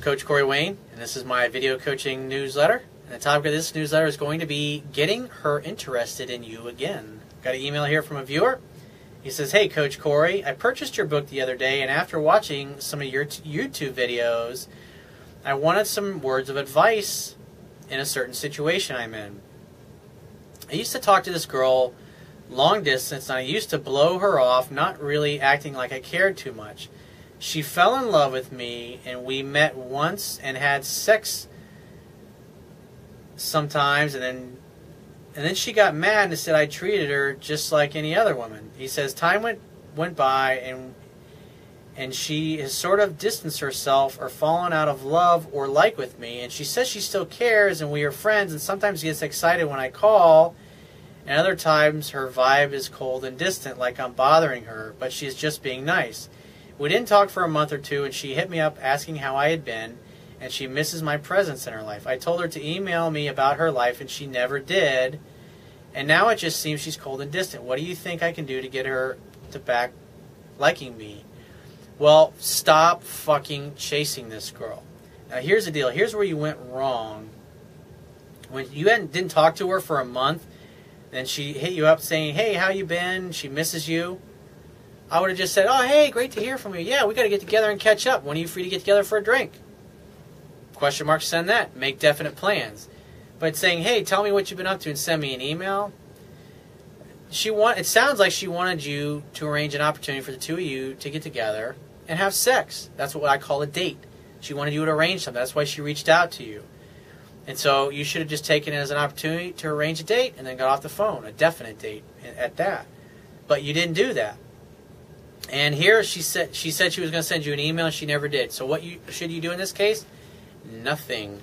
Coach Corey Wayne, and this is my video coaching newsletter. And the topic of this newsletter is going to be getting her interested in you again. Got an email here from a viewer. He says, Hey, Coach Corey, I purchased your book the other day, and after watching some of your YouTube videos, I wanted some words of advice in a certain situation I'm in. I used to talk to this girl long distance, and I used to blow her off, not really acting like I cared too much. She fell in love with me, and we met once and had sex sometimes, and then and then she got mad and said I treated her just like any other woman. He says time went went by and and she has sort of distanced herself or fallen out of love or like with me and she says she still cares and we are friends and sometimes she gets excited when I call and other times her vibe is cold and distant like I'm bothering her but she's just being nice. We didn't talk for a month or two and she hit me up asking how I had been and she misses my presence in her life. I told her to email me about her life, and she never did. And now it just seems she's cold and distant. What do you think I can do to get her to back liking me? Well, stop fucking chasing this girl. Now, here's the deal. Here's where you went wrong. When you didn't talk to her for a month, then she hit you up saying, "Hey, how you been? She misses you." I would have just said, "Oh, hey, great to hear from you. Yeah, we got to get together and catch up. When are you free to get together for a drink?" Question mark, send that. Make definite plans. But saying, hey, tell me what you've been up to and send me an email. She want it sounds like she wanted you to arrange an opportunity for the two of you to get together and have sex. That's what I call a date. She wanted you to arrange something. That's why she reached out to you. And so you should have just taken it as an opportunity to arrange a date and then got off the phone, a definite date at that. But you didn't do that. And here she said she said she was going to send you an email. And she never did. So what you should you do in this case? nothing.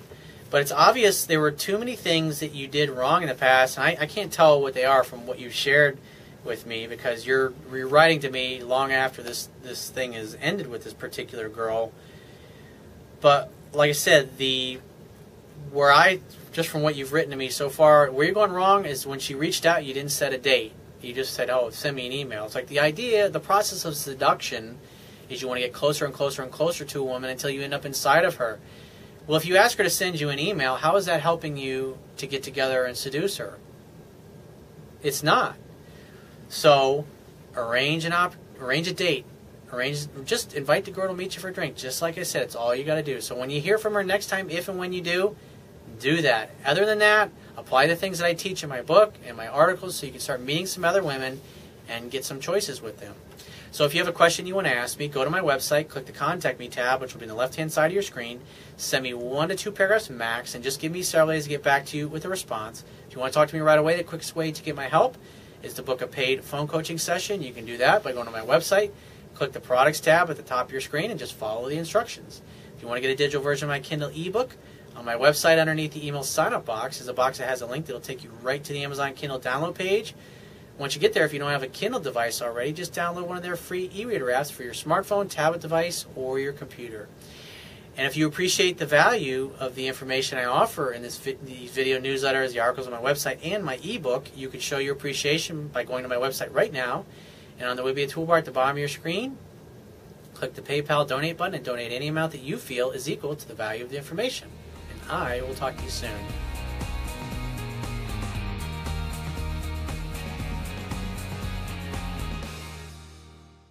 But it's obvious there were too many things that you did wrong in the past, and I, I can't tell what they are from what you've shared with me because you're rewriting to me long after this this thing has ended with this particular girl. But like I said, the where I just from what you've written to me so far, where you're going wrong is when she reached out, you didn't set a date. You just said, "Oh, send me an email." It's like the idea, the process of seduction, is you want to get closer and closer and closer to a woman until you end up inside of her. Well, if you ask her to send you an email, how is that helping you to get together and seduce her? It's not. So, arrange an op- arrange a date. Arrange just invite the girl to meet you for a drink. Just like I said, it's all you got to do. So when you hear from her next time, if and when you do, do that. Other than that, apply the things that I teach in my book and my articles so you can start meeting some other women and get some choices with them. So if you have a question you want to ask me, go to my website, click the Contact Me tab, which will be on the left-hand side of your screen. Send me one to two paragraphs max, and just give me several days to get back to you with a response. If you want to talk to me right away, the quickest way to get my help is to book a paid phone coaching session. You can do that by going to my website, click the Products tab at the top of your screen, and just follow the instructions. If you want to get a digital version of my Kindle ebook, on my website underneath the email sign-up box is a box that has a link that will take you right to the Amazon Kindle download page once you get there, if you don't have a Kindle device already, just download one of their free e-reader apps for your smartphone, tablet device, or your computer. And if you appreciate the value of the information I offer in this vi- these video newsletters, the articles on my website, and my ebook, you can show your appreciation by going to my website right now. And on the Wibiya toolbar at the bottom of your screen, click the PayPal donate button and donate any amount that you feel is equal to the value of the information. I will talk to you soon.